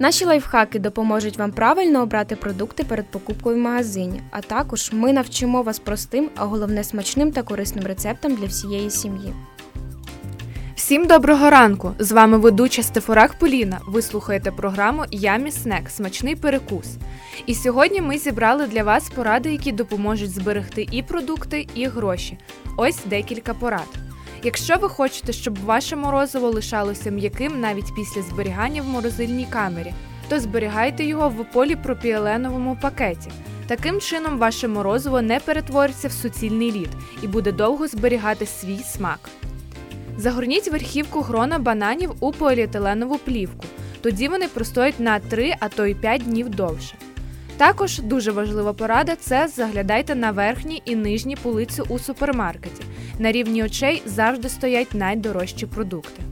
Наші лайфхаки допоможуть вам правильно обрати продукти перед покупкою в магазині, а також ми навчимо вас простим, а головне смачним та корисним рецептам для всієї сім'ї. Всім доброго ранку! З вами ведуча Стефорак Поліна. Ви слухаєте програму Ямі Снек Смачний перекус. І сьогодні ми зібрали для вас поради, які допоможуть зберегти і продукти, і гроші. Ось декілька порад. Якщо ви хочете, щоб ваше морозиво лишалося м'яким навіть після зберігання в морозильній камері, то зберігайте його в поліпропіеленовому пакеті. Таким чином, ваше морозиво не перетвориться в суцільний лід і буде довго зберігати свій смак. Загорніть верхівку грона бананів у поліетиленову плівку. Тоді вони простоять на 3, а то й 5 днів довше. Також дуже важлива порада це заглядайте на верхні і нижні полиці у супермаркеті. На рівні очей завжди стоять найдорожчі продукти.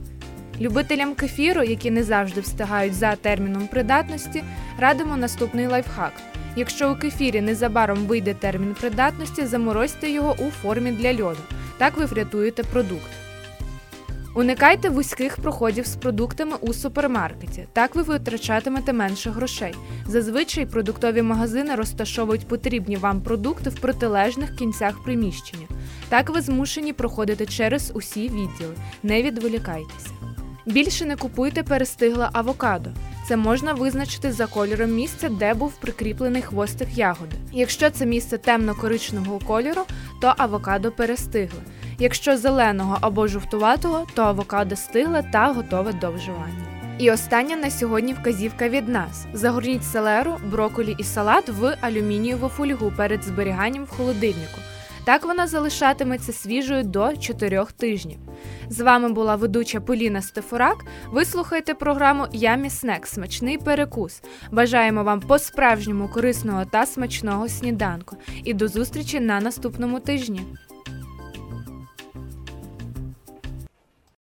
Любителям кефіру, які не завжди встигають за терміном придатності, радимо наступний лайфхак. Якщо у кефірі незабаром вийде термін придатності, заморозьте його у формі для льоду. Так ви врятуєте продукт. Уникайте вузьких проходів з продуктами у супермаркеті. Так ви витрачатимете менше грошей. Зазвичай продуктові магазини розташовують потрібні вам продукти в протилежних кінцях приміщення. Так ви змушені проходити через усі відділи. Не відволікайтеся. Більше не купуйте перестигле авокадо. Це можна визначити за кольором місця, де був прикріплений хвостик ягоди. Якщо це місце темно-коричневого кольору, то авокадо перестигле. Якщо зеленого або жовтуватого, то авокадо стигле та готове до вживання. І остання на сьогодні вказівка від нас: загорніть селеру, броколі і салат в алюмінієву фольгу перед зберіганням в холодильнику. Так вона залишатиметься свіжою до 4 тижнів. З вами була ведуча Поліна Стефорак. Ви слухаєте програму Ямі Снек Смачний перекус. Бажаємо вам по-справжньому корисного та смачного сніданку. І до зустрічі на наступному тижні.